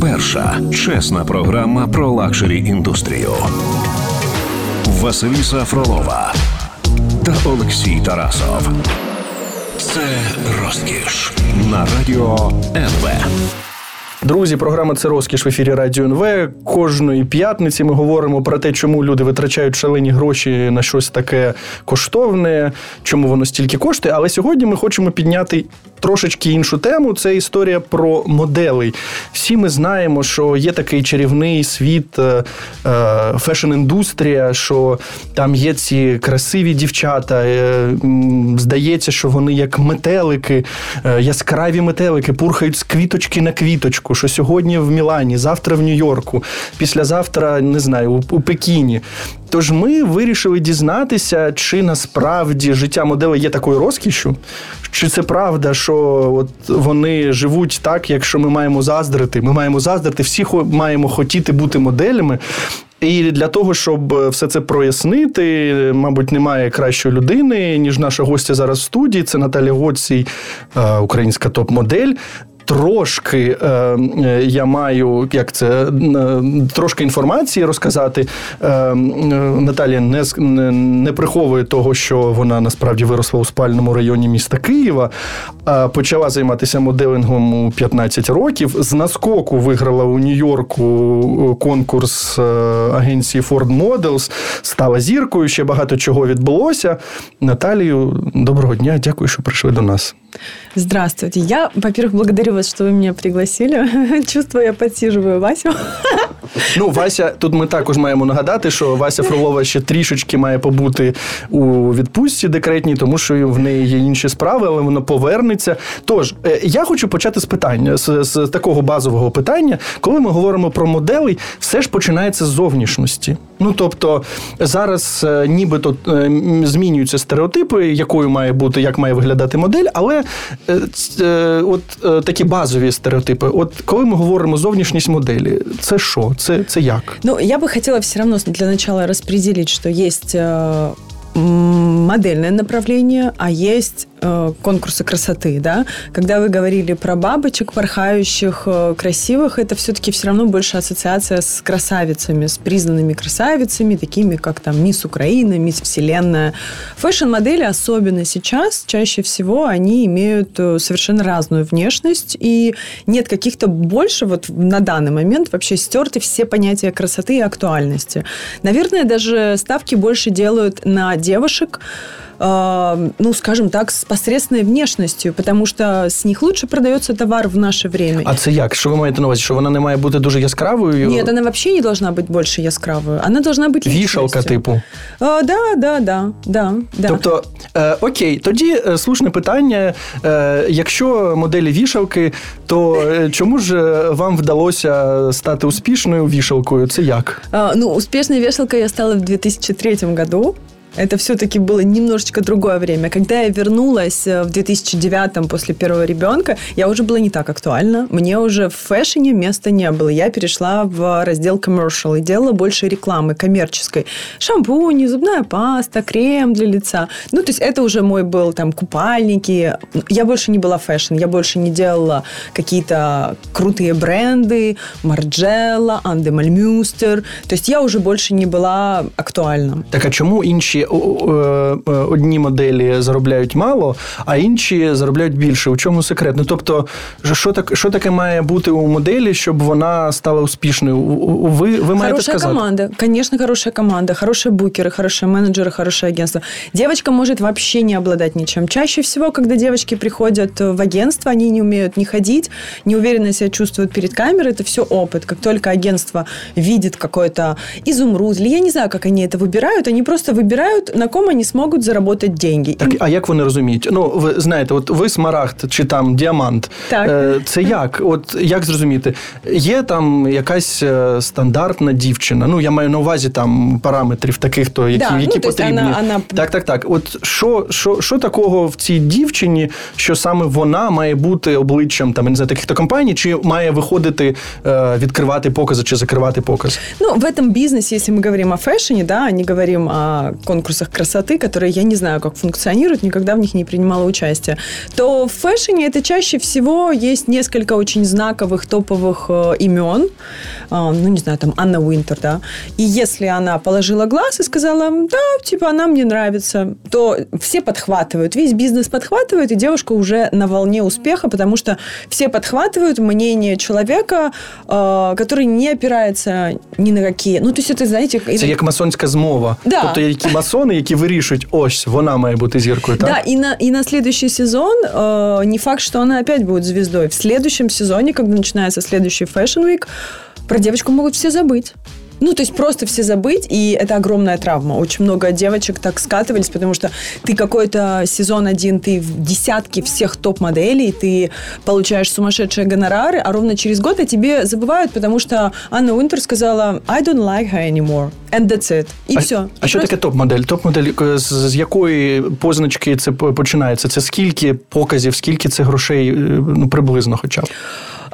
Перша чесна програма про luxury індустрію. Василіса Фролова та Олексій Тарасов. Це розкіш на радіо НВ. Друзі, програма це розкіш в ефірі Радіо НВ. Кожної п'ятниці ми говоримо про те, чому люди витрачають шалені гроші на щось таке коштовне, чому воно стільки коштує. Але сьогодні ми хочемо підняти трошечки іншу тему. Це історія про моделей. Всі ми знаємо, що є такий чарівний світ, е, е, фешн-індустрія, що там є ці красиві дівчата. Е, здається, що вони як метелики, яскраві метелики, пурхають з квіточки на квіточку. Що сьогодні в Мілані, завтра в Нью-Йорку, післязавтра не знаю, у Пекіні. Тож ми вирішили дізнатися, чи насправді життя модели є такою розкішю, чи це правда, що от вони живуть так, якщо ми маємо заздрити. Ми маємо заздрити, всі маємо хотіти бути моделями. І для того, щоб все це прояснити, мабуть, немає кращої людини, ніж наша гостя зараз в студії. Це Наталя Гоцій, е, українська топ-модель. Трошки е, е, я маю як це е, трошки інформації розказати. Е, Наталія не, не приховує того, що вона насправді виросла у спальному районі міста Києва. Е, почала займатися моделингом у 15 років. З наскоку виграла у Нью-Йорку конкурс агенції Ford Models, стала зіркою. Ще багато чого відбулося. Наталію, доброго дня, дякую, що прийшли до нас. Здравствуйте. Я, во-первых, благодарю вас, что вы меня пригласили. Чувствую, я подсиживаю Васю. Ну, Вася, тут ми також маємо нагадати, що Вася Фролова ще трішечки має побути у відпустці декретній, тому що в неї є інші справи, але вона повернеться. Тож, е, я хочу почати з питання, з, з такого базового питання. Коли ми говоримо про моделей, все ж починається з зовнішності. Ну, тобто, зараз е, нібито е, змінюються стереотипи, якою має бути, як має виглядати модель, але от такі базові стереотипи. От коли ми говоримо зовнішність моделі, це що? Це, це як? Ну, я би хотіла все одно для начала розподілити, що є модельне модельное направление, а есть э, конкурсы красоты, да. Когда вы говорили про бабочек порхающих, э, красивых, это все-таки все равно больше ассоциация с красавицами, с признанными красавицами, такими как там Мисс Украина, Мисс Вселенная. Фэшн-модели, особенно сейчас, чаще всего они имеют э, совершенно разную внешность, и нет каких-то больше, вот на данный момент вообще стерты все понятия красоты и актуальности. Наверное, даже ставки больше делают на девушек, э, ну, скажем так, с посредственной внешностью, потому что с них лучше продается товар в наше время. А це як? Що ви маєте на увазі? Що вона не має бути дуже яскравою? Нет, она вообще не должна быть больше яскравою. Она должна быть Вішалка, типу. А, да, да, да, да, да. Тобто, е, окей, тоді е, слушне питання. Е, якщо моделі вішалки, то е, чому ж е, вам вдалося стати успішною вішалкою? Це як? А, ну, успішною вішалкою я стала в 2003 году. Это все-таки было немножечко другое время. Когда я вернулась э, в 2009 после первого ребенка, я уже была не так актуальна. Мне уже в фэшне места не было. Я перешла в раздел commercial и делала больше рекламы коммерческой. Шампунь, зубная паста, крем для лица. Ну, то есть это уже мой был там купальники. Я больше не была fashion. Я больше не делала какие-то крутые бренды. Margiela, Ann Demeulemeester. То есть я уже больше не была актуальна. Так а чому інші Е, одні моделі заробляють мало, а інші заробляють більше. У чому секрет? Ну тобто, що так, що таке має бути у моделі, щоб вона стала успішною? Ви ви маєте хорошая сказати? команда, конечно, хорошая команда, хорошие букеры, хорошие менеджеры, хорошее агентство. Девочка может вообще не обладать ничем. Чаще всего, когда девочки приходят в агентство, они не умеют не ходить, не уверенно себя чувствуют перед камерой, это все опыт. Как только агентство видит какой-то изумруд, или я не знаю, как они это выбирают, они просто выбирают вибирають, на ком вони зможуть заробити деньги. Так, а як вони розуміють? Ну, ви знаєте, от ви смарагд чи там діамант. Так. Е, це як? От як зрозуміти? Є там якась е, стандартна дівчина. Ну, я маю на увазі там параметрів таких, то які да, які ну, потрібні. Вона, вона... Так, так, так. От що що, що такого в цій дівчині, що саме вона має бути обличчям там не знаю, таких-то компаній, чи має виходити е, відкривати покази чи закривати покази? Ну, в этом бизнесе, если мы говорим о фэшне, да, а не говорим о конкурсе конкурсах красоты, которые я не знаю, как функционируют, никогда в них не принимала участие, то в фэшне это чаще всего есть несколько очень знаковых топовых э, имен. Э, ну, не знаю, там Анна Уинтер, да. И если она положила глаз и сказала, да, типа, она мне нравится, то все подхватывают, весь бизнес подхватывает, и девушка уже на волне успеха, потому что все подхватывают мнение человека, э, который не опирается ни на какие. Ну, то есть это, знаете... Це як масонська змова. Да. Тобто які масони, які вирішують, ось, вона має бути зіркою, так? Да, и на, и на следующий сезон э, не факт, что она опять будет звездой. В следующем сезоне, когда начинается следующий Fashion Week, про девочку могут все забыть. Ну, то есть просто все забыть, и это огромная травма. Очень много девочек так скатывались, потому что ты какой-то сезон один, ты в десятке всех топ-моделей, ты получаешь сумасшедшие гонорары, а ровно через год о тебе забывают, потому что Анна Уинтер сказала «I don't like her anymore». And that's it. И а, все. А що таке топ-модель? Топ-модель е, з, з якої позначки це по- починається? Це скільки показів, скільки це грошей, е, ну, приблизно хоча б?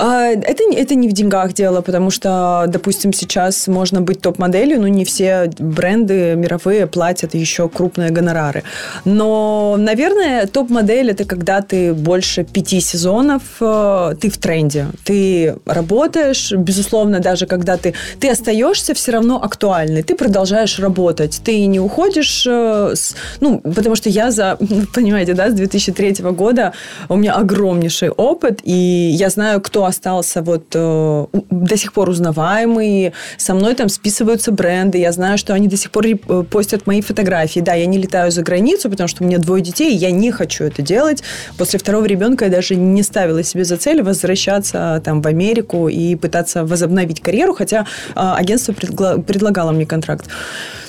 А, Это, это не в деньгах дело, потому что, допустим, сейчас можно быть топ-моделью, но не все бренды мировые платят еще крупные гонорары. Но, наверное, топ-модель – это когда ты больше пяти сезонов, э, ты в тренде, ты работаешь, безусловно, даже когда ты, ты остаешься все равно актуальный, ты продолжаешь работать, ты не уходишь, э, с- ну, потому что я за, ну, понимаете, да, с 2003 года у меня огромнейший опыт, и я знаю, кто остался вот э, до сих пор узнаваемый, со мной там списываются бренды, я знаю, что они до сих пор э, постят мои фотографии. Да, я не летаю за границу, потому что у меня двое детей, и я не хочу это делать. После второго ребенка я даже не ставила себе за цель возвращаться там в Америку и пытаться возобновить карьеру, хотя э, агентство предлагало мне контракт.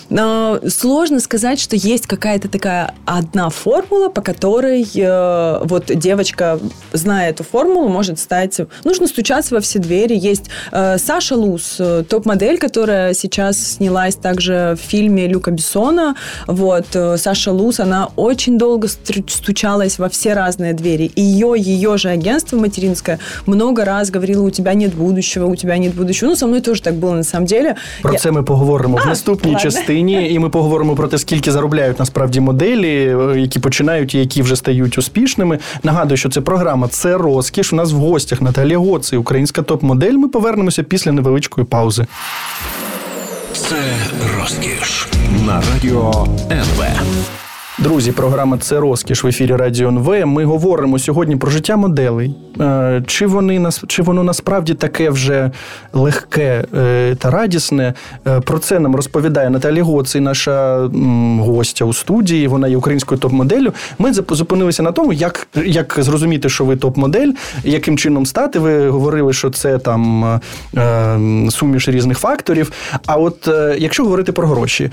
Но сложно сказать, что есть какая-то такая одна формула, по которой э, вот девочка, зная эту формулу, может стать... Нужно стучаться во все двери. Есть э, Саша Луз, э, топ-модель, которая сейчас снялась также в фильме Люка Бессона. Вот, э, Саша Луз, она очень долго стучалась во все разные двери. И ее, ее же агентство материнское много раз говорило, у тебя нет будущего, у тебя нет будущего. Ну, со мной тоже так было на самом деле. Про Я- це ми поговоримо в А, наступній ладно. частині, і ми поговоримо про те, скільки заробляють насправді моделі, е, які починають і які вже стають успішними. Нагадую, що це програма це розкіш. У нас в гостях Наталія Гоци, українська топ-модель. Ми повернемося після невеличкої паузи. Це розкіш на радіо НВ. Друзі, програма це розкіш в ефірі Радіо НВ. Ми говоримо сьогодні про життя моделей. Е, Чи вони чи воно насправді таке вже легке е, та радісне? Е, Про це нам розповідає Наталія Гоций, наша гостя у студії. Вона є українською топ-моделлю. Ми зупинилися на тому, як, як зрозуміти, що ви топ-модель, яким чином стати. Ви говорили, що це там суміш різних факторів. А от якщо говорити про гроші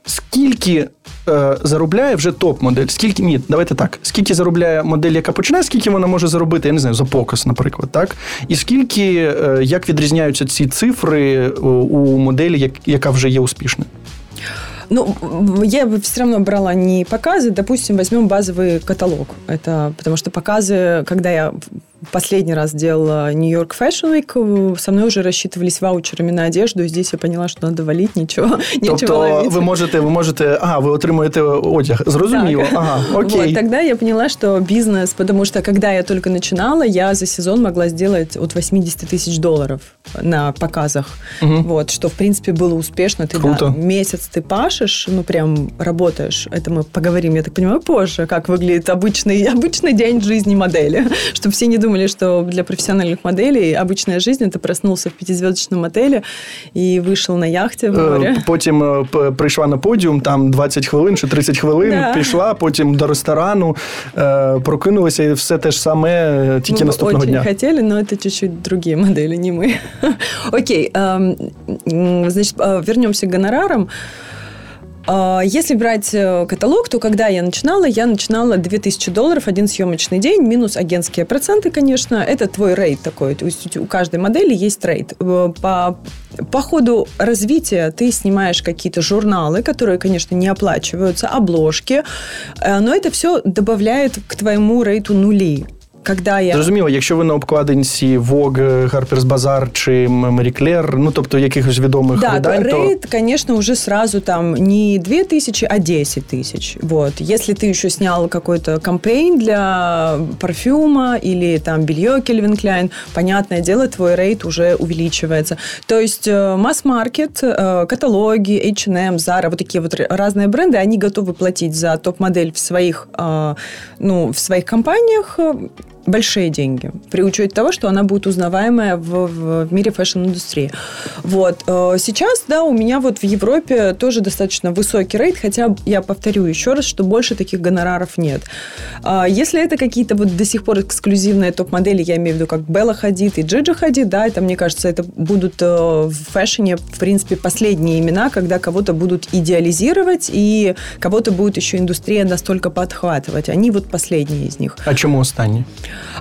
Е, е, Скільки е, заробляє вже топ-модель? Скільки ні, давайте так. Скільки заробляє модель, яка починає, скільки вона може заробити, я не знаю, за показ, наприклад, так? І скільки, е, як відрізняються ці цифри у, у моделі, як, яка вже є успішною? Ну, м, я бы все равно брала не показы, допустим, возьмем базовый каталог. Это потому что показы, когда я последний раз делала Нью-Йорк Fashion Week, со мной уже рассчитывались ваучерами на одежду, и здесь я поняла, что надо валить, ничего, нечего Тобто ви можете, ви можете, ага, ви отримуєте одяг. Зрозуміло. Так. Ага, окей. Вот, тогда я поняла, что бизнес, потому что когда я только начинала, я за сезон могла сделать от 80 тысяч долларов на показах. Мгм. Вот, что, в принципе, было успешно. Ты Круто. да, месяц ты пашешь, ну, прям работаешь. Это мы поговорим, я так понимаю, позже, как выглядит обычный, обычный день жизни модели. Чтобы все не думали, что для профессиональных моделей обычная жизнь – это проснулся в пятизвездочном отеле и вышел на яхте в море. Е, Потім е, п- прийшла на подіум, там 20 хвилин чи 30 хвилин, Да. пішла, потім до ресторану, е, прокинулася і все те ж саме е, тільки Мы бы наступного очень дня. хотели, но это чуть-чуть другие модели, не мы. Окей, эм, м, значит, э, вернемся к гонорарам. А, Если брать э, каталог, то когда я начинала, я начинала 2000 долларов один съемочный день, минус агентские проценты, конечно. Это твой рейд такой. То есть у каждой модели есть рейд. Э, По, по ходу развития ты снимаешь какие-то журналы, которые, конечно, не оплачиваются, обложки, э, но это все добавляет к твоему рейту нули. когда я... Зрозуміло, якщо ви на обкладинці Vogue, Harper's Bazaar чи Marie Claire, ну тобто якихось відомих да, видань, то рейд, конечно, уже сразу там не 2 тысячи, а 10 тысяч. Вот. Если ты еще снял какой-то кампейн для парфюма или там белье Calvin Klein, понятное дело, твой рейд уже увеличивается. То есть э, масс-маркет, э, каталоги, H&M, Zara, вот такие вот разные бренды, они готовы платить за топ-модель в своих, э, ну, в своих компаниях большие деньги при учете того, что она будет узнаваемая в, в, мире fashion-индустрии. Вот. Э, сейчас, да, у меня вот в Европе тоже достаточно высокий rate, хотя я повторю еще раз, что больше таких гонораров нет. А если это какие-то вот до сих пор эксклюзивные топ-модели, я имею в виду как Белла Хадид и Джиджи Хадид, да, это, мне кажется, это будут э, в fashion е, в принципе, последние имена, когда кого-то будут идеализировать и кого-то будет еще индустрия настолько подхватывать. Они вот последние из них. А чему останні?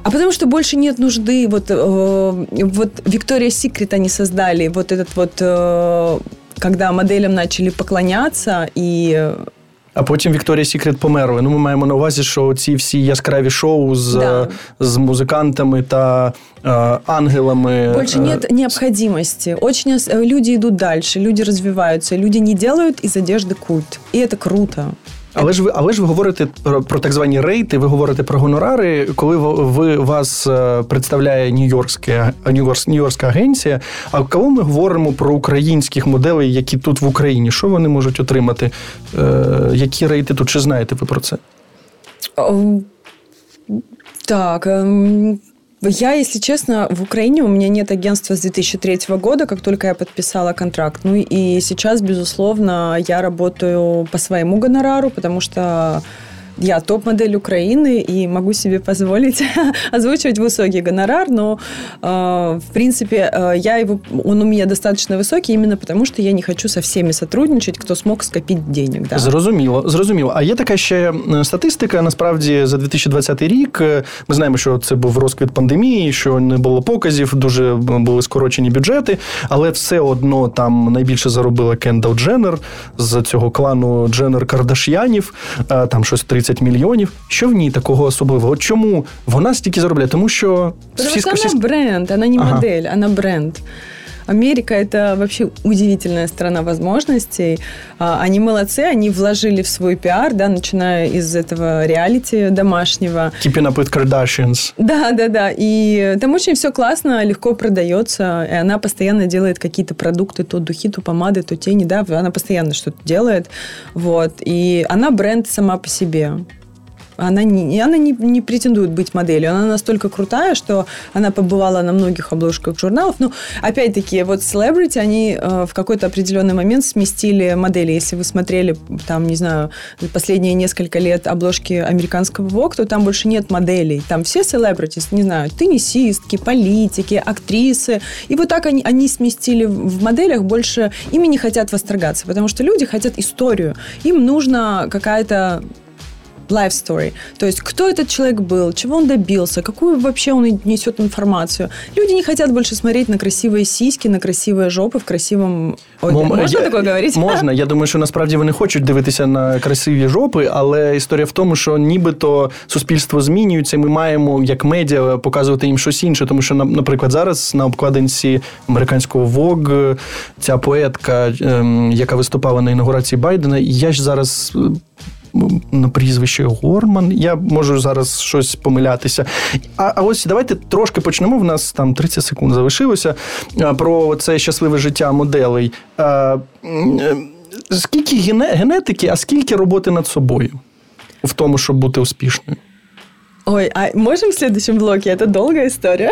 А потому что больше нет нужды. Вот, э, вот Victoria's Secret они создали вот этот вот, э, когда моделям начали поклоняться и а потім Вікторія Сікрет померли. Ну, ми маємо на увазі, що ці всі яскраві шоу з да. з музикантами та э, ангелами. Больше нет необходимости. Очень люди идут дальше, люди развиваются, люди не делают из одежды культ. И это круто. Але ж ви, але ж ви говорите про, про так звані рейти, ви говорите про гонорари, коли ви вас е, представляє Нью-Йоркська Нью-Йоркська агенція. А коли ми говоримо про українських моделей, які тут в Україні, що вони можуть отримати? Е, Які рейти тут? Чи знаєте ви про це? Так, ем, я, если честно, в Украине у меня нет агентства с 2003 года, как только я подписала контракт. Ну и сейчас, безусловно, я работаю по своему гонорару, потому что я топ-модель Украины и могу себе позволить озвучивать высокий гонорар, но, э, в принципе, э, я его, он у меня достаточно высокий именно потому, что я не хочу со всеми сотрудничать, хто смог скопити денег. Да. Зрозуміло, зрозуміло. А є така ще статистика. Насправді за 2020 рік ми знаємо, що це був розквіт пандемії, що не було показів, дуже були скорочені бюджети, але все одно там найбільше заробила Кендал Дженнер з цього клану Дженнер Кардаш'янів, там щось 30 30 мільйонів. Що в ній такого особливого? Чому вона стільки заробляє? Тому що Потому всі, всі... она бренд, она не ага. модель, она бренд. Америка – это вообще удивительная страна возможностей. Они молодцы, они вложили в свой пиар, да, начиная из этого реалити домашнего. Keeping up with Kardashians. Да, да, да. И там очень все классно, легко продается. И она постоянно делает какие-то продукты, то духи, то помады, то тени, да. Она постоянно что-то делает. Вот. И она бренд сама по себе. Она не, она не, не претендует быть моделью. Она настолько крутая, что она побывала на многих обложках журналов. Но, опять-таки, вот celebrity, они э, в какой-то определенный момент сместили модели. Если вы смотрели, там, не знаю, последние несколько лет обложки американского Vogue, то там больше нет моделей. Там все celebrities, не знаю, теннисистки, политики, актрисы. И вот так они, они сместили в моделях больше... Ими не хотят восторгаться, потому что люди хотят историю. Им нужна какая-то life story. То есть, кто этот человек был, чего он добился, какую вообще он несет информацию. Люди не хотят больше смотреть на красивые сиськи, на красивые жопи в красивому... Ой, Мом, можна я, таке говорити? Можна. Я думаю, що насправді вони хочуть дивитися на красиві жопи, але історія в тому, що нібито суспільство змінюється, ми маємо як медіа показувати їм щось інше. Тому що, наприклад, зараз на обкладинці американського Vogue ця поетка, ем, яка виступала на інаугурації Байдена, я ж зараз на прізвище Горман. Я можу зараз щось помилятися. А а ось давайте трошки почнемо. В нас там 30 секунд залишилося про це щасливе життя моделей. А, Скільки генетики, а скільки роботи над собою в тому, щоб бути успішною? Ой, а можемо в следующем блоке? Це довга історія.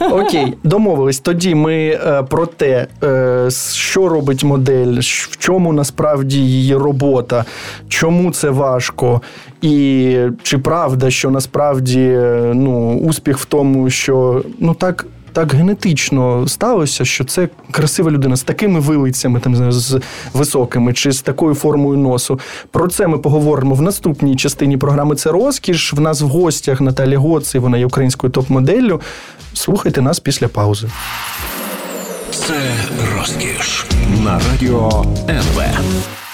Окей, домовились. Тоді ми е, про те, е, що робить модель, в чому насправді її робота, чому це важко, і чи правда, що насправді е, ну, успіх в тому, що ну так так генетично сталося, що це красива людина з такими вилицями, там з високими, чи з такою формою носу. Про це ми поговоримо в наступній частині програми. Це розкіш. В нас в гостях Наталі Гоци, вона є українською топ-моделлю. Слухайте нас після паузи. Це розкіш на радіо НВ.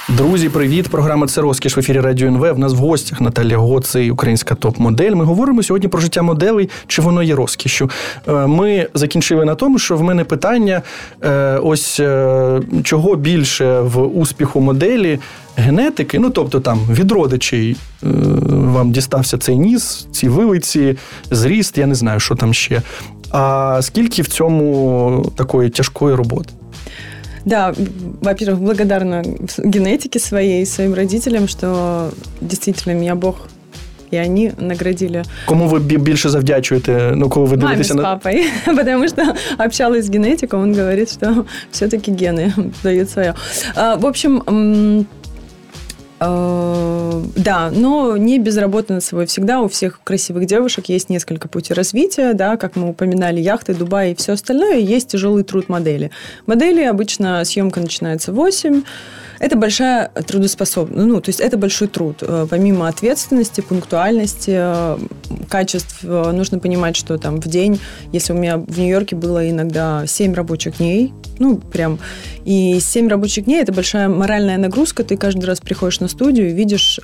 Друзі, привіт! Програма це розкіш в ефірі Радіо НВ. В нас в гостях Наталія Гоцей, українська топ-модель. Ми говоримо сьогодні про життя моделей, чи воно є розкішю. Е, ми закінчили на тому, що в мене питання: е, ось е, чого більше в успіху моделі генетики, ну тобто там від родичей вам дістався цей ніс, ці вилиці, зріст, я не знаю, що там ще. А скільки в цьому такої тяжкої роботи? Да, во-первых, благодарна генетике своей, своим родителям, что действительно меня Бог и они наградили. Кому вы больше завдячуєте, ну, коли ви дивитеся Маме на... с папой, потому что общалась с генетиком, он говорит, что все-таки гены дают свое. А, в общем, да, но не без работы над собой. Всегда у всех красивых девушек есть несколько путей развития, да, как мы упоминали, яхты, Дубай и все остальное, есть тяжелый труд модели. Модели обычно съемка начинается в 8, это большая трудоспособность, ну, то есть это большой труд. Э, помимо ответственности, пунктуальности, э, качеств, э, нужно понимать, что там в день, если у меня в Нью-Йорке было иногда 7 рабочих дней, ну, прям, и 7 рабочих дней – это большая моральная нагрузка, ты каждый раз приходишь на студию и видишь,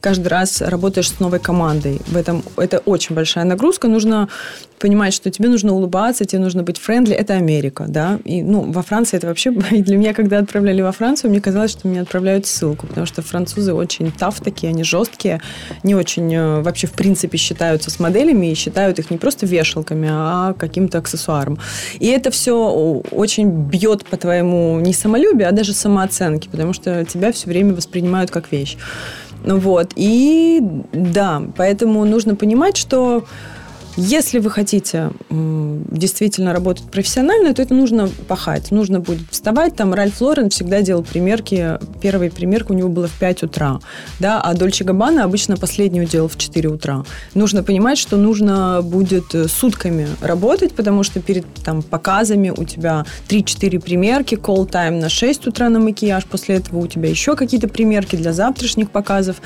каждый раз работаешь с новой командой. В этом это очень большая нагрузка, нужно понимать, что тебе нужно улыбаться, тебе нужно быть friendly, это Америка, да, и, ну, во Франции это вообще, для меня, когда отправляли во Францию, мне казалось, что меня отправляют ссылку, потому что французы очень tough такие, они жесткие, не очень э, вообще в принципе считаются с моделями и считают их не просто вешалками, а каким-то аксессуаром. И это все очень бьет по твоему не самолюбию, а даже самооценке, потому что тебя все время воспринимают как вещь. Вот. И да, поэтому нужно понимать, что если вы хотите действительно работать профессионально, то это нужно пахать. Нужно будет вставать. Там Ральф Лорен всегда делал примерки. Первая примерка у него была в 5 утра. Да, а Дольче Габбана обычно последнюю делал в 4 утра. Нужно понимать, что нужно будет э, сутками работать, потому что перед там, показами у тебя 3-4 примерки, call time на 6 утра на макияж, после этого у тебя еще какие-то примерки для завтрашних показов.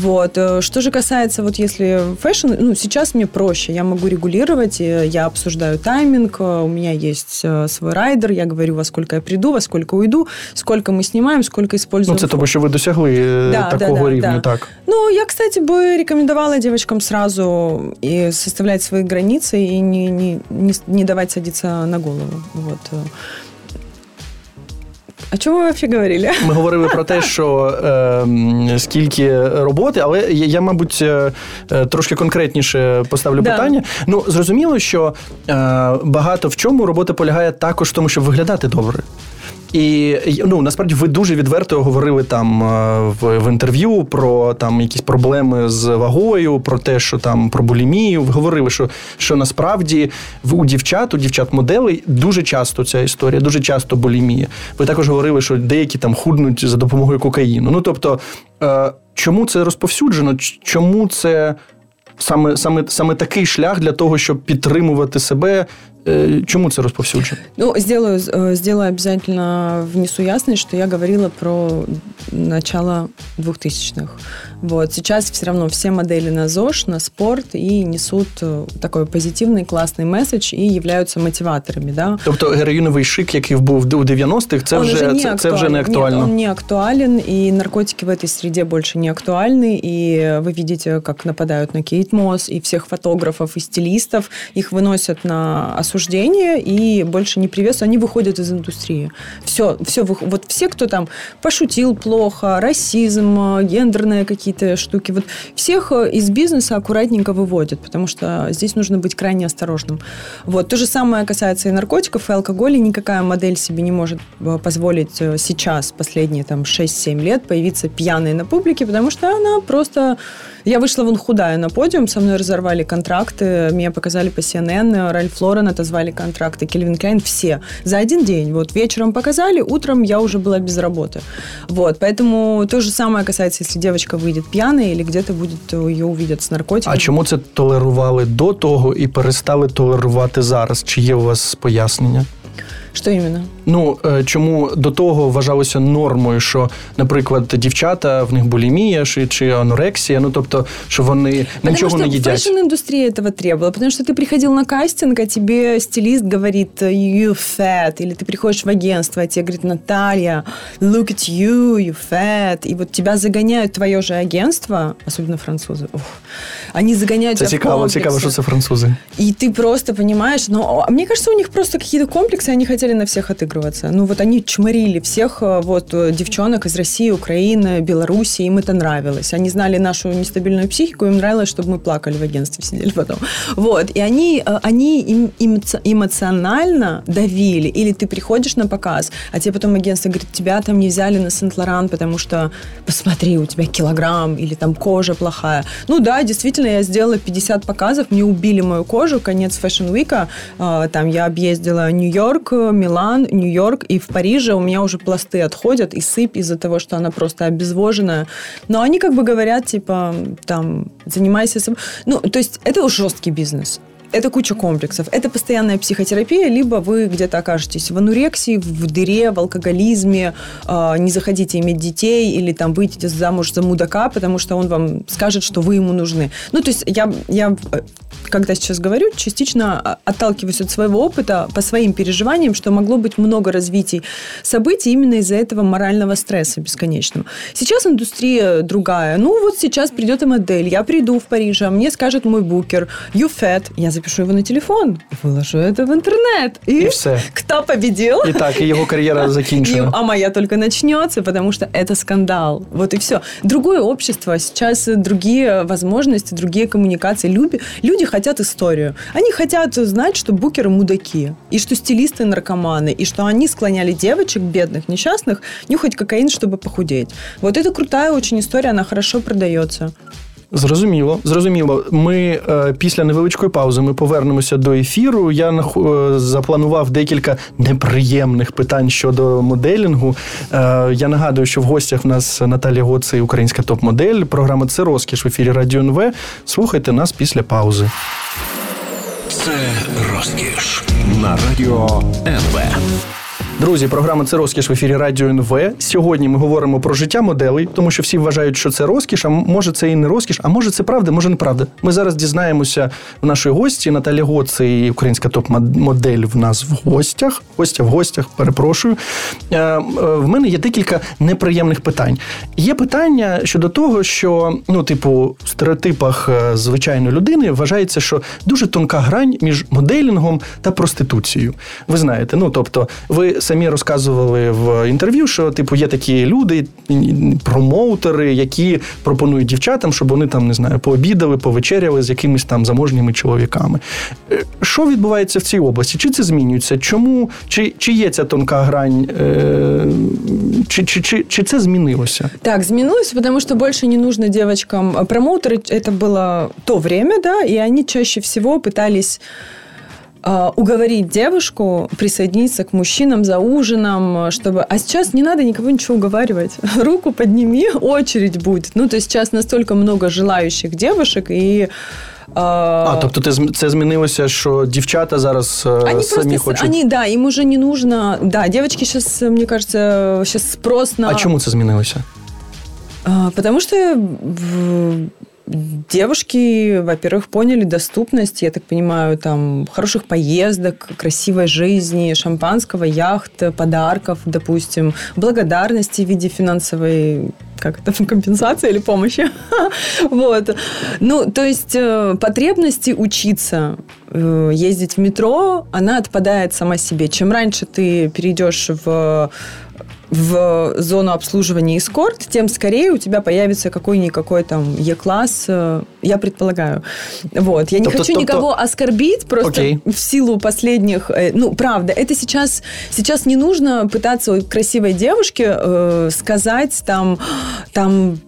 Вот. Э, что же касается, вот если fashion, ну, сейчас мне проще. Я могу регулировать, я обсуждаю тайминг, э, у меня есть э, свой райдер, я говорю, во сколько я приду, во сколько уйду, сколько мы снимаем, сколько используем. Ну, це тому, що ви досягли да, такого да, да, рівня, да. так? Ну, я, кстати, бы рекомендовала девочкам сразу и составлять свои границы и не, не, не, не давать садиться на голову. Вот. А чому ви взагалі говорили? Ми говорили про те, що е, скільки роботи, але я, я мабуть, е, е, трошки конкретніше поставлю да. питання. Ну, зрозуміло, що е, багато в чому робота полягає також в тому, щоб виглядати добре. І ну насправді ви дуже відверто говорили там е, в, в інтерв'ю про там якісь проблеми з вагою, про те, що там про булімію. Ви говорили, що що насправді у дівчат, у дівчат-моделей дуже часто ця історія, дуже часто булімія. Ви також говорили, що деякі там худнуть за допомогою кокаїну. Ну тобто, е, чому це розповсюджено? Чому це саме, саме, саме такий шлях для того, щоб підтримувати себе? Е, чому це розповсюджено? Ну, сделаю, э, сделаю обязательно внесу ясность, что я говорила про начало 2000-х. Вот. Сейчас все равно все модели на ЗОЖ, на спорт и несут э, такой позитивный, классный месседж и являются мотиваторами. Да? Тобто героїновий шик, який був у 90-х, це, вже, уже це, це вже не актуально? Нет, он не актуален, и наркотики в этой среде больше не актуальны, и вы видите, как нападают на Кейт Мосс, и всех фотографов, и стилистов, их выносят на осуждение, и больше не приветствуют, они выходят из индустрии. Все, все, вот все, кто там пошутил плохо, расизм, гендерные какие какие-то штуки. Вот всех э, из бизнеса аккуратненько выводят, потому что здесь нужно быть крайне осторожным. Вот. То же самое касается и наркотиков, и алкоголя. Никакая модель себе не может э, позволить э, сейчас, последние там 6-7 лет, появиться пьяной на публике, потому что она просто... Я вышла вон худая на подиум, со мной разорвали контракты, меня показали по CNN, Ральф Лорен отозвали контракты, Кельвин Клайн, все. За один день. Вот вечером показали, утром я уже была без работы. Вот. Поэтому то же самое касается, если девочка выйдет будет п'яний, или где-то будет її увидять з наркотиками. А чому це толерували до того і перестали толерувати зараз? Чи є у вас пояснення? Что именно? Ну е, чому до того вважалося нормою, що, наприклад, дівчата в них булімія чи, чи анорексія, ну тобто, що вони Потому нічого что не їдять. фэшн-индустрия этого требовала. Потому что ты приходил на кастинг, а тебе стилист говорит you fat. Или ты приходишь в агентство, а тебе говорит Наталья, look at you, you fat. И вот тебя загоняют твое же агентство, особенно французы. Ух, они загоняют Це тебя в цікаво, комплексы. цікаво, що це французи. И ты просто понимаешь, ну, а мне кажется, у них просто какие-то комплексы, они хотели на всех отыгрываться. Ну, вот они чморили всех э, вот э, девчонок из России, Украины, Беларуси, им это нравилось. Они знали нашу нестабильную психику, им нравилось, чтобы мы плакали в агентстве, сидели потом. Вот, и они, э, они им- эмоци- эмоционально давили. Или ты приходишь на показ, а тебе потом агентство говорит, тебя там не взяли на Сент-Лоран, потому что, посмотри, у тебя килограмм, или там кожа плохая. Ну да, действительно, я сделала 50 показов, мне убили мою кожу, конец Fashion Week, а, там я объездила Нью-Йорк, Милан, Нью-Йорк, и в Париже у меня уже пласты отходят, и сыпь из-за того, что она просто обезвоженная. Но они как бы говорят, типа, там, занимайся собой. Ну, то есть это жесткий бизнес. Это куча комплексов. Это постоянная психотерапия, либо вы где-то окажетесь в анурексии, в дыре, в алкоголизме, э, не захотите иметь детей или там выйдете замуж за мудака, потому что он вам скажет, что вы ему нужны. Ну, то есть я, я э, когда сейчас говорю, частично а, отталкиваюсь от своего опыта по своим переживаниям, что могло быть много развитий событий именно из-за этого морального стресса бесконечного. Сейчас индустрия другая. Ну, вот сейчас придет и модель. Я приду в Париж, а мне скажет мой букер, you fat. Я запишу его на телефон, выложу это в интернет. И, І все. кто победил? І так, і його кар'єра И, закінчена. а моя только начнется, потому что это скандал. Вот и все. Другое общество, сейчас другие возможности, другие коммуникации. Люди, люди хотят историю. Они хотят знать, что букеры мудаки, и что стилисты наркоманы, и что они склоняли девочек, бедных, несчастных, нюхать кокаин, чтобы похудеть. Вот это крутая очень история, она хорошо продается. Зрозуміло, зрозуміло. Ми е, після невеличкої паузи ми повернемося до ефіру. Я е, запланував декілька неприємних питань щодо моделінгу. Е, я нагадую, що в гостях в нас Наталія Гоци, українська топ-модель. Програма це розкіш в ефірі Радіо НВ. Слухайте нас після паузи. Це розкіш на радіо НВ. Друзі, програма це розкіш в ефірі Радіо НВ. Сьогодні ми говоримо про життя моделей, тому що всі вважають, що це розкіш, а може це і не розкіш, а може це правда, може неправда. Ми зараз дізнаємося в нашої гості Наталя Гоц і українська топ-модель в нас в гостях. Гостя в гостях, перепрошую. Е, е, В мене є декілька неприємних питань. Є питання щодо того, що ну, типу, в стереотипах е, звичайної людини вважається, що дуже тонка грань між моделінгом та проституцією. Ви знаєте, ну тобто, ви самі розказували в інтерв'ю, що типу є такі люди, промоутери, які пропонують дівчатам, щоб вони там не знаю, пообідали, повечеряли з якимись там заможніми чоловіками. Е, Що відбувається в цій області? Чи це змінюється? Чому чи, чи є ця тонка грань? Е, Чи, чи, чи, чи це змінилося? Так, изменилось, потому что больше не нужно девочкам. А Промоутеры это было то время, да, и они чаще всего пытались а, уговорить девушку присоединиться к мужчинам за ужином, чтобы... А сейчас не надо никого ничего уговаривать. Руку подними, очередь будет. Ну, то есть сейчас настолько много желающих девушек, и... А, тобто це, зм- це змінилося, що дівчата зараз е, Они самі просто, хочуть. они, да, им уже не нужно, да, девочки сейчас, мне кажется, сейчас спрос на... А чому це змінилося? А, Потому что в- девушки, во-первых, поняли доступность, я так понимаю, там хороших поездок, красивой жизни, шампанского, яхт, подарков, допустим, благодарности в виде финансовой как это, компенсации или помощи. Вот. Ну, то есть э, потребности учиться э, ездить в метро, она отпадает сама себе. Чем раньше ты перейдешь в в зону обслуживания эскорт, тем скорее у тебя появится какой-никакой там Е-класс, э, я предполагаю. Вот. Я не Тобто- хочу тобто- никого оскорбить, просто Окей. в силу последних... э, Ну, правда, это сейчас... Сейчас не нужно пытаться красивой девушке э, сказать там... там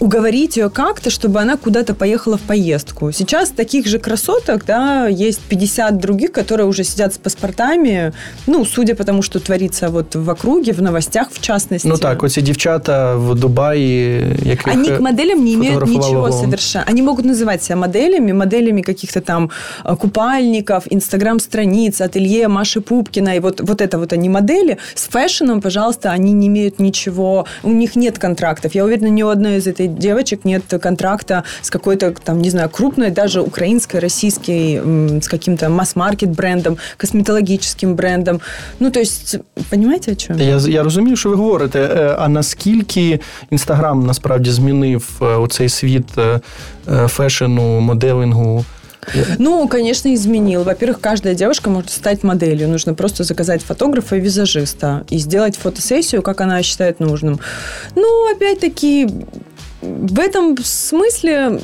уговорить ее как-то, чтобы она куда-то поехала в поездку. Сейчас таких же красоток, да, есть 50 других, которые уже сидят с паспортами, ну, судя по тому, что творится вот в округе, в новостях в частности. Ну так, оці дівчата в Дубаї, яких Они к моделям не имеют фотографовала ничего Вова. совершенно. Они могут называть себя моделями, моделями каких-то там э, купальников, инстаграм-страниц, ателье Маши Пупкиной. Вот, вот это вот они модели. С фэшеном, пожалуйста, они не имеют ничего. У них нет контрактов. Я уверена, ни у одной из этой девочек нет контракта с какой-то, там, не знаю, крупной, даже украинской, российской, с каким-то масс-маркет брендом, косметологическим брендом. Ну, то есть, понимаете, о чем? Я, я розумію, що ви говорите. Е, А наскільки Інстаграм насправді змінив е, оцей світ е, фешену, моделингу? Ну, конечно, изменил. Во-первых, каждая девушка может стать моделью. Нужно просто заказать фотографа и визажиста и сделать фотосессию, как она считает нужным. Ну, опять-таки, в этом смысле,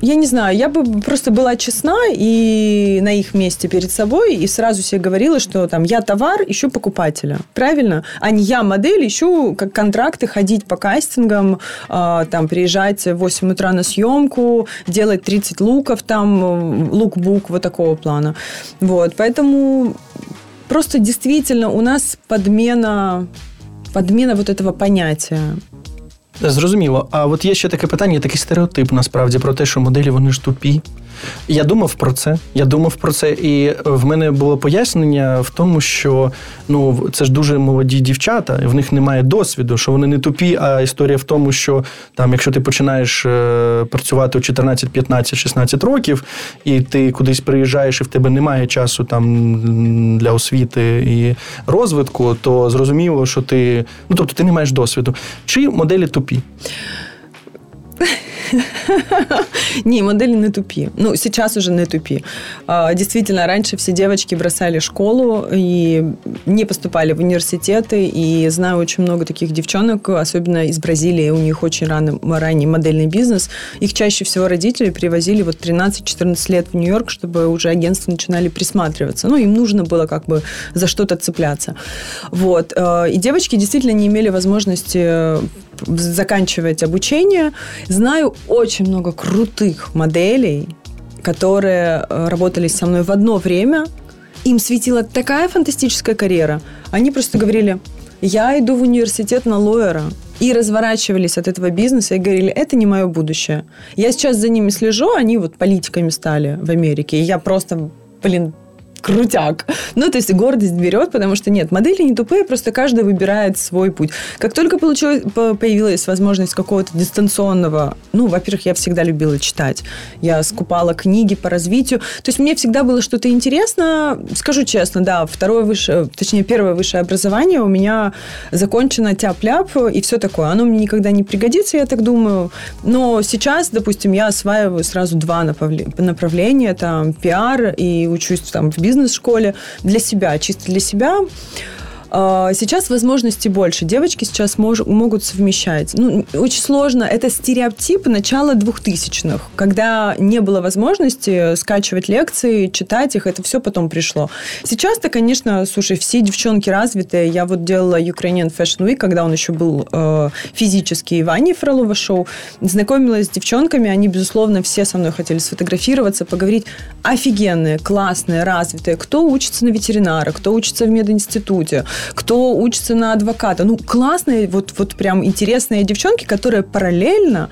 я не знаю, я бы просто была честна и на их месте перед собой и сразу себе говорила, что там я товар, ищу покупателя. Правильно? А не я модель, ищу как контракты, ходить по кастингам, а, там приезжать в 8 утра на съемку, делать 30 луков, там э, лукбук вот такого плана. Вот, поэтому просто действительно у нас подмена подмена вот этого понятия. Зрозуміло. А от є ще таке питання, такий стереотип насправді про те, що моделі вони ж тупі. Я думав про це. Я думав про це, і в мене було пояснення в тому, що ну це ж дуже молоді дівчата, в них немає досвіду, що вони не тупі. А історія в тому, що там, якщо ти починаєш е, працювати у 14, 15, 16 років, і ти кудись приїжджаєш, і в тебе немає часу там для освіти і розвитку, то зрозуміло, що ти ну тобто ти не маєш досвіду. Чи моделі тупі? copie. Не, модели не тупи. Ну, сейчас уже не тупи. А, Действительно, раньше все девочки бросали школу и не поступали в университеты. И знаю очень много таких девчонок, особенно из Бразилии. У них очень рано, ранний модельный бизнес. Их чаще всего родители привозили вот 13-14 лет в Нью-Йорк, чтобы уже агентства начинали присматриваться. Ну, им нужно было как бы за что-то цепляться. Вот. Э, И девочки действительно не имели возможности э, заканчивать обучение. Знаю очень много крутых моделей, которые э, работали со мной в одно время. Им светила такая фантастическая карьера. Они просто говорили, я иду в университет на лоера. И разворачивались от этого бизнеса и говорили, это не мое будущее. Я сейчас за ними слежу, они вот политиками стали в Америке. И я просто, блин, крутяк. Ну, то есть гордость берет, потому что нет, модели не тупые, просто каждый выбирает свой путь. Как только получилось, по- появилась возможность какого-то дистанционного, ну, во-первых, я всегда любила читать. Я скупала книги по развитию. То есть мне всегда было что-то интересно. Скажу честно, да, второе высшее, точнее, первое высшее образование у меня закончено тяп-ляп и все такое. Оно мне никогда не пригодится, я так думаю. Но сейчас, допустим, я осваиваю сразу два направле- направления. Там пиар и учусь там в бизнес-школе для себя, чисто для себя. А, Сейчас возможностей больше. Девочки сейчас мож- могут совмещать. Ну, очень сложно. Это стереотип начала 2000-х, когда не было возможности скачивать лекции, читать их. Это все потом пришло. Сейчас-то, конечно, слушай, все девчонки развитые. Я вот делала Ukrainian Fashion Week, когда он еще был э, физически, и Ваня Фролова шоу. Знакомилась с девчонками. Они, безусловно, все со мной хотели сфотографироваться, поговорить. Офигенные, классные, развитые. Кто учится на ветеринара, кто учится в мединституте, кто учится на адвоката. Ну, классные, вот, вот прям интересные девчонки, которые параллельно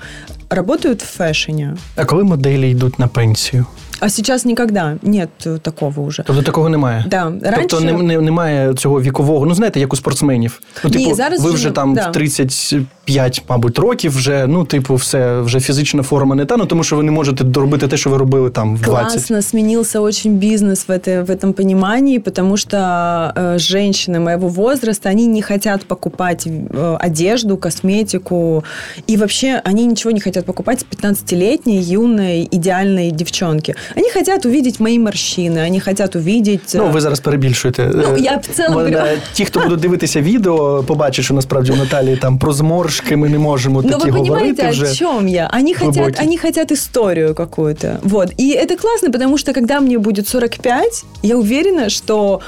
работают в фэшне. А коли моделі йдуть на пенсію? А сейчас никогда нет э, такого уже. Тобто такого немає. Да, раніше- Тобто не, не, немає цього вікового, ну знаєте, як у спортсменів. Ну, Ні, типу, зараз ви вже вже не- там да. в 35, мабуть, років вже, ну, типу, все, вже фізична форма не та, ну тому що ви не можете доробити те, що ви робили там в 20. Классно сменился очень бизнес в, это, в этом понимании, потому что э, женщины моего возраста, они не хотят покупать э, одежду, косметику, и вообще они ничего не хотят покупать 15-летней, юной, идеальной девчонки. Они хотят увидеть мои морщины, они хотят увидеть... Ну, э, ви зараз перебільшуєте. Ну, Е, я в цілому вона- говорю. Ті, хто будуть дивитися відео, побачать, що насправді у Наталії там про зморшки ми не можемо Но такі вы говорити понимаете, вже. о чем я? Они хотят, глубокий. они хотят историю какую-то. Вот. И это классно, потому что когда мне будет 45, я уверена, что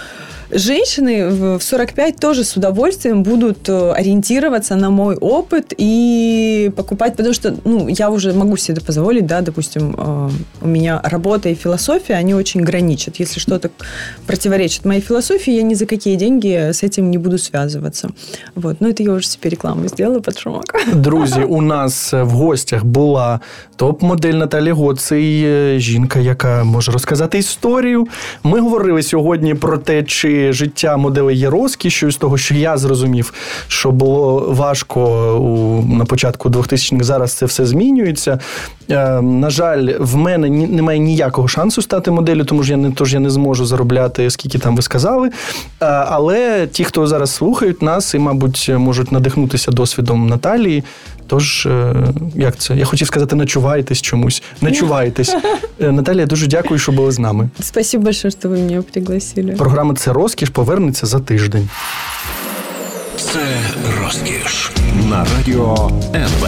женщины в 45 тоже с удовольствием будут э, ориентироваться на мой опыт и покупать, потому что, ну, я уже могу себе это позволить, да, допустим, э, у меня работа и философия, они очень граничат. Если что-то противоречит моей философии, я ни за какие деньги с этим не буду связываться. Вот. Ну, это я уже себе рекламу сделала под шумок. Друзі, у нас в гостях була топ-модель Наталі Гоций, жінка, яка може розказати історію. Ми говорили сьогодні про те, чи життя моделей є розкішю, з того, що я зрозумів, що було важко у, на початку 2000-х, зараз це все змінюється. Е, на жаль, в мене немає ніякого шансу стати моделлю, тому що я не тож я не зможу заробляти, скільки там ви сказали. Е, але ті, хто зараз слухають нас і, мабуть, можуть надихнутися досвідом Наталії. Тож, е, як це? Я хотів сказати, начувайтесь чомусь. Начувайтесь. Е, Наталія, дуже дякую, що були з нами. Спасибо большое, що ви мене пригласили. Програма це розкіш повернеться за тиждень. Це розкіш на радіо НВ.